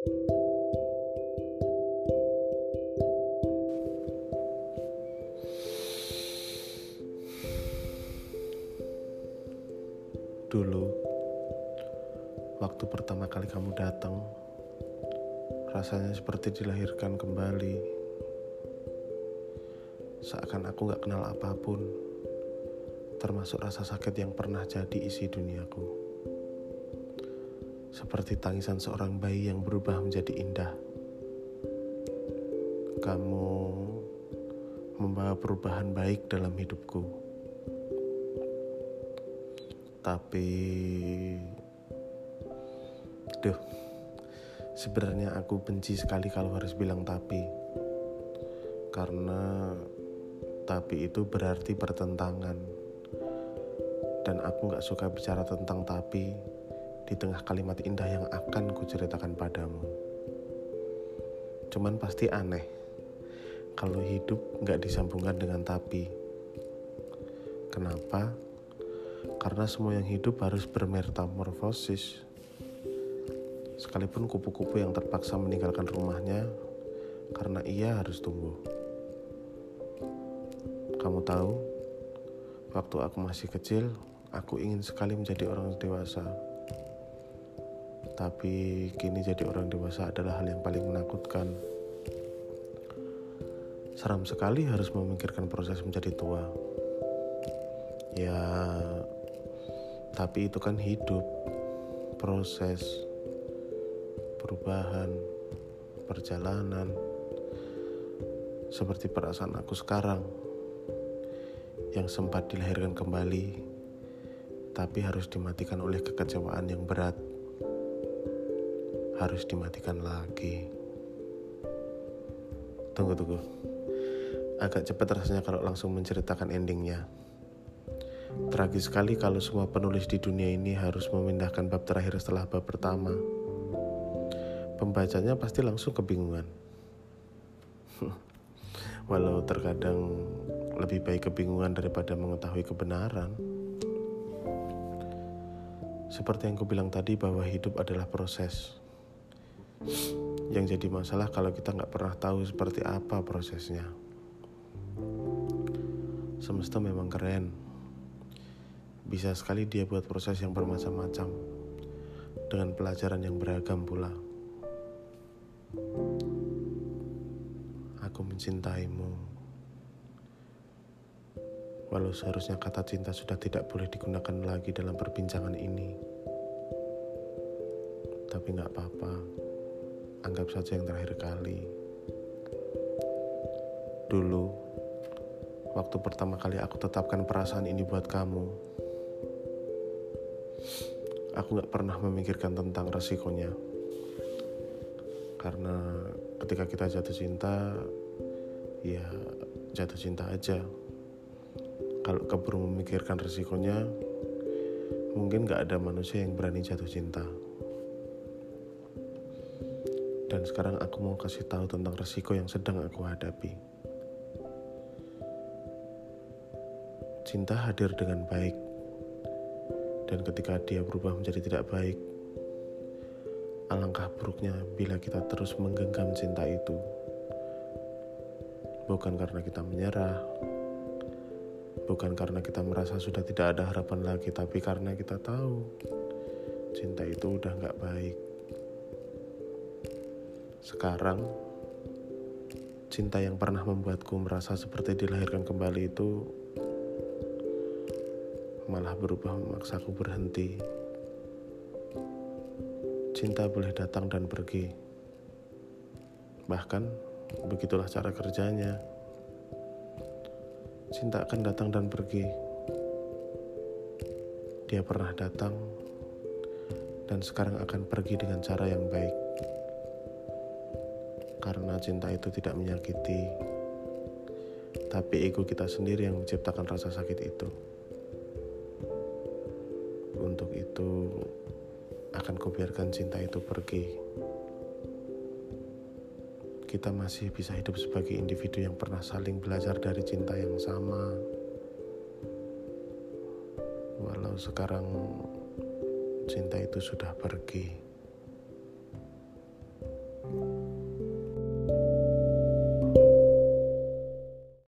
Dulu, waktu pertama kali kamu datang, rasanya seperti dilahirkan kembali. Seakan aku gak kenal apa pun, termasuk rasa sakit yang pernah jadi isi duniaku. Seperti tangisan seorang bayi yang berubah menjadi indah. Kamu membawa perubahan baik dalam hidupku. Tapi duh sebenarnya aku benci sekali kalau harus bilang tapi. Karena tapi itu berarti pertentangan dan aku gak suka bicara tentang tapi di tengah kalimat indah yang akan kuceritakan padamu cuman pasti aneh kalau hidup gak disambungkan dengan tapi kenapa? Karena semua yang hidup harus bermetamorfosis. Sekalipun kupu-kupu yang terpaksa meninggalkan rumahnya karena ia harus tumbuh. Kamu tahu, waktu aku masih kecil, aku ingin sekali menjadi orang dewasa. Tapi kini jadi orang dewasa adalah hal yang paling menakutkan. Seram sekali harus memikirkan proses menjadi tua. Ya, tapi itu kan hidup, proses, perubahan, perjalanan. Seperti perasaan aku sekarang yang sempat dilahirkan kembali, tapi harus dimatikan oleh kekecewaan yang berat. Harus dimatikan lagi. Tunggu, tunggu. Agak cepat rasanya kalau langsung menceritakan endingnya. Tragis sekali kalau semua penulis di dunia ini harus memindahkan bab terakhir setelah bab pertama. Pembacanya pasti langsung kebingungan. Walau terkadang lebih baik kebingungan daripada mengetahui kebenaran. Seperti yang bilang tadi bahwa hidup adalah proses. Yang jadi masalah kalau kita nggak pernah tahu seperti apa prosesnya. Semesta memang keren, bisa sekali dia buat proses yang bermacam-macam dengan pelajaran yang beragam pula. Aku mencintaimu. Walau seharusnya kata cinta sudah tidak boleh digunakan lagi dalam perbincangan ini. Tapi nggak apa-apa. Anggap saja yang terakhir kali. Dulu, waktu pertama kali aku tetapkan perasaan ini buat kamu, aku gak pernah memikirkan tentang resikonya. Karena ketika kita jatuh cinta ya jatuh cinta aja. Kalau keburu memikirkan resikonya mungkin gak ada manusia yang berani jatuh cinta dan sekarang aku mau kasih tahu tentang resiko yang sedang aku hadapi cinta hadir dengan baik dan ketika dia berubah menjadi tidak baik, alangkah buruknya bila kita terus menggenggam cinta itu. Bukan karena kita menyerah, bukan karena kita merasa sudah tidak ada harapan lagi, tapi karena kita tahu cinta itu udah gak baik. Sekarang, cinta yang pernah membuatku merasa seperti dilahirkan kembali itu malah berubah memaksaku berhenti. Cinta boleh datang dan pergi. Bahkan begitulah cara kerjanya. Cinta akan datang dan pergi. Dia pernah datang dan sekarang akan pergi dengan cara yang baik. Karena cinta itu tidak menyakiti, tapi ego kita sendiri yang menciptakan rasa sakit itu untuk itu akan kubiarkan cinta itu pergi. Kita masih bisa hidup sebagai individu yang pernah saling belajar dari cinta yang sama. Walau sekarang cinta itu sudah pergi.